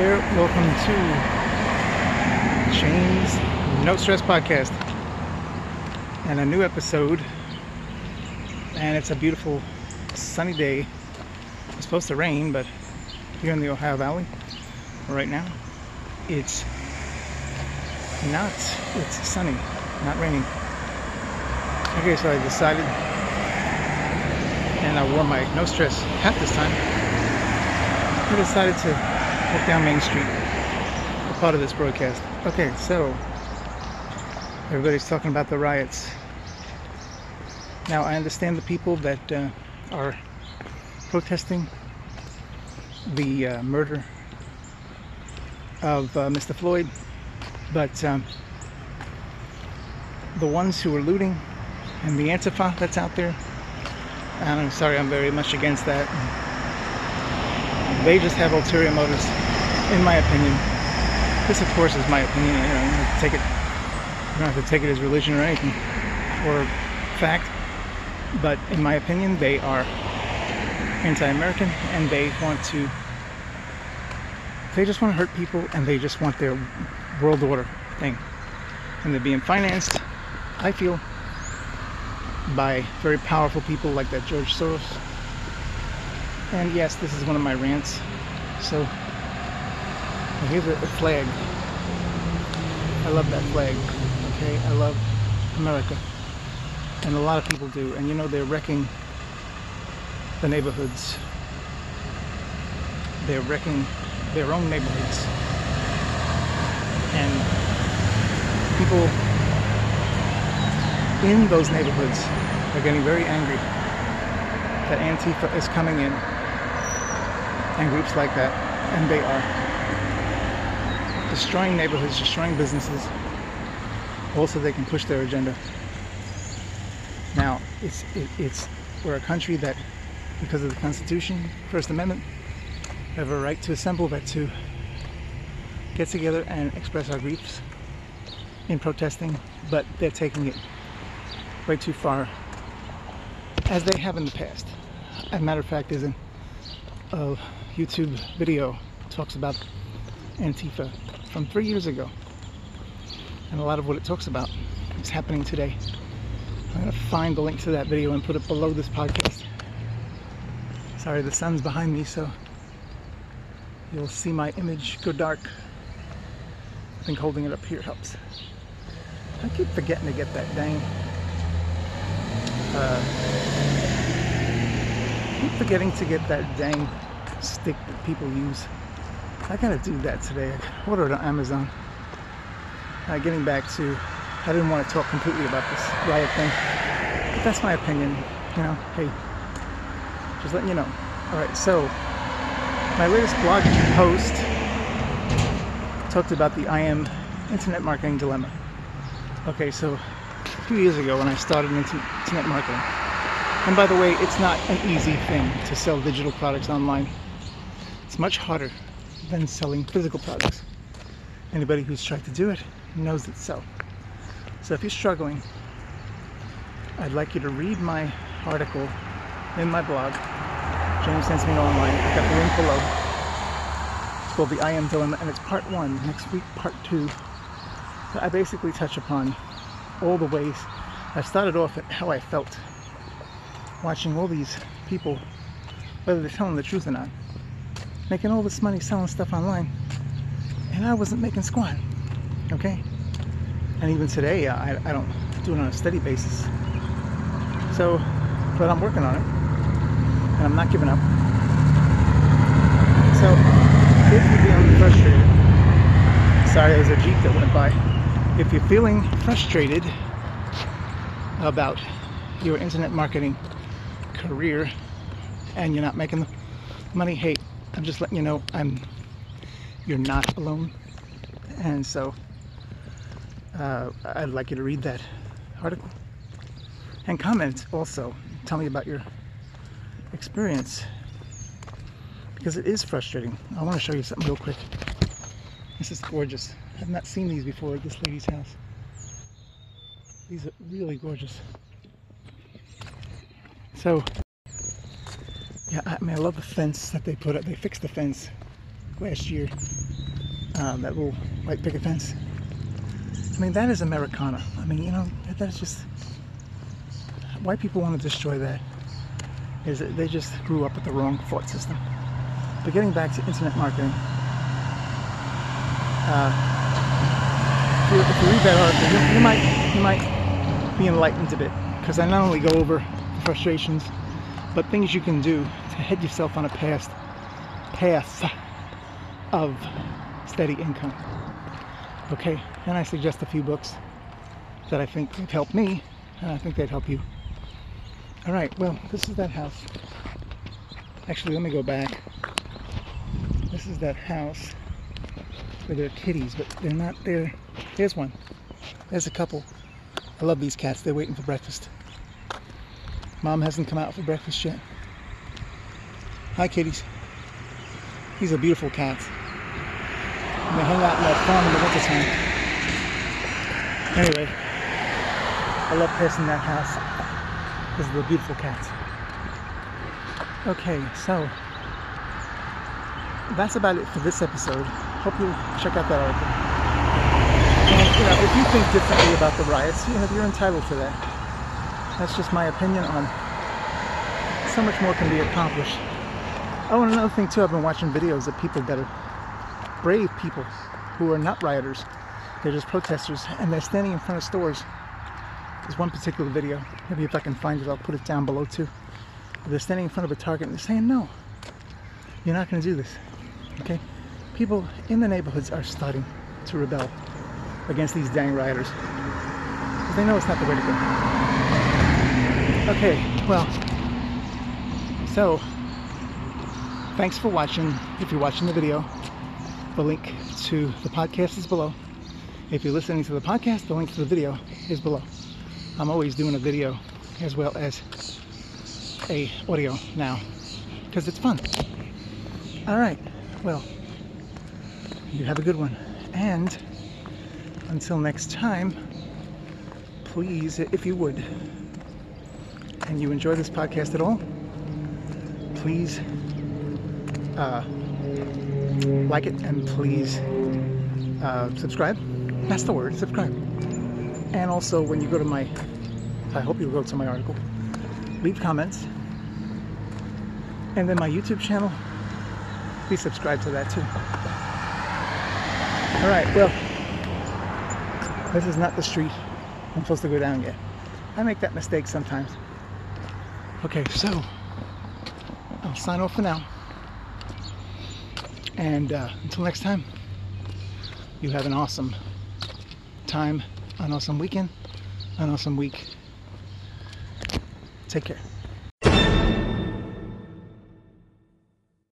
there. Welcome to Shane's No Stress Podcast and a new episode. And it's a beautiful sunny day. It's supposed to rain, but here in the Ohio Valley right now, it's not, it's sunny, not raining. Okay, so I decided, and I wore my no stress hat this time. I decided to walk down Main Street, a part of this broadcast. Okay, so everybody's talking about the riots. Now, I understand the people that uh, are protesting the uh, murder of uh, Mr. Floyd, but um, the ones who are looting and the Antifa that's out there, and I'm sorry, I'm very much against that. They just have ulterior motives, in my opinion. This, of course, is my opinion. To take it. Don't have to take it as religion or anything, or fact. But in my opinion, they are anti-American, and they want to. They just want to hurt people, and they just want their world order thing, and they're being financed. I feel by very powerful people like that George Soros. And yes, this is one of my rants. So here's a, a flag. I love that flag. Okay, I love America, and a lot of people do. And you know they're wrecking the neighborhoods. They're wrecking their own neighborhoods, and people in those neighborhoods are getting very angry that Antifa is coming in and groups like that, and they are destroying neighborhoods, destroying businesses, also they can push their agenda. Now, it's it, it's we're a country that, because of the Constitution, First Amendment, have a right to assemble, but to get together and express our griefs in protesting, but they're taking it way too far, as they have in the past. As a matter of fact, there's a YouTube video talks about Antifa from three years ago, and a lot of what it talks about is happening today. I'm gonna find the link to that video and put it below this podcast. Sorry, the sun's behind me, so you'll see my image go dark. I think holding it up here helps. I keep forgetting to get that dang uh, keep forgetting to get that dang stick that people use. I gotta do that today. I ordered on Amazon. Getting back to, I didn't want to talk completely about this riot thing, but that's my opinion. You know, hey, just letting you know. All right, so my latest blog post talked about the IM internet marketing dilemma. Okay, so a few years ago when I started internet marketing. And by the way, it's not an easy thing to sell digital products online. It's much harder than selling physical products. Anybody who's tried to do it knows it so. So if you're struggling, I'd like you to read my article in my blog, James Sends Me Online. I've got the link below. It's called The IM Dilemma, and it's part one. Next week, part two. I basically touch upon all the ways. I started off at how I felt watching all these people, whether they're telling the truth or not, making all this money selling stuff online, and I wasn't making squat. Okay, and even today, uh, I, I don't do it on a steady basis. So, but I'm working on it, and I'm not giving up. So, if you're feeling frustrated, sorry, there's a jeep that went by if you're feeling frustrated about your internet marketing career and you're not making the money, hey, I'm just letting you know I'm you're not alone. And so uh, I'd like you to read that article and comment also. Tell me about your experience because it is frustrating. I want to show you something real quick. This is gorgeous. I've not seen these before at this lady's house. These are really gorgeous. So, yeah, I mean, I love the fence that they put up. They fixed the fence last year. uh, that little white picket fence. I mean, that is Americana. I mean, you know, that's just white people want to destroy that. Is that they just grew up with the wrong thought system. But getting back to internet marketing, uh, if, you, if you read that article, you, you might you might be enlightened a bit because I not only go over frustrations, but things you can do to head yourself on a path path of steady income. Okay, and I suggest a few books that I think have helped me, and I think they'd help you. All right, well, this is that house. Actually, let me go back. This is that house where there are kitties, but they're not there. Here's one. There's a couple. I love these cats. They're waiting for breakfast. Mom hasn't come out for breakfast yet. Hi, kitties. These are beautiful cats. And they hang out in that farm in the wintertime. Anyway, I love passing that house because of the beautiful cats. Okay, so that's about it for this episode. Hope you check out that article. And you know, if you think differently about the riots, you know, you're entitled to that. That's just my opinion on so much more can be accomplished. Oh, and another thing too, I've been watching videos of people that are brave people who are not rioters. They're just protesters and they're standing in front of stores. There's one particular video, maybe if I can find it, I'll put it down below too. They're standing in front of a Target and they're saying, no, you're not going to do this. Okay? People in the neighborhoods are starting to rebel against these dang rioters. Because they know it's not the way to go. Okay, well, so thanks for watching. If you're watching the video, the link to the podcast is below. If you're listening to the podcast, the link to the video is below. I'm always doing a video as well as a audio now because it's fun. All right. Well, you have a good one. And until next time, please, if you would, and you enjoy this podcast at all, please uh, like it and please uh, subscribe. That's the word, subscribe. And also, when you go to my, I hope you'll go to my article, leave comments. And then my YouTube channel, please subscribe to that too. All right, well, this is not the street I'm supposed to go down yet. I make that mistake sometimes. Okay, so I'll sign off for now. And uh, until next time, you have an awesome time, an awesome weekend, an awesome week. Take care.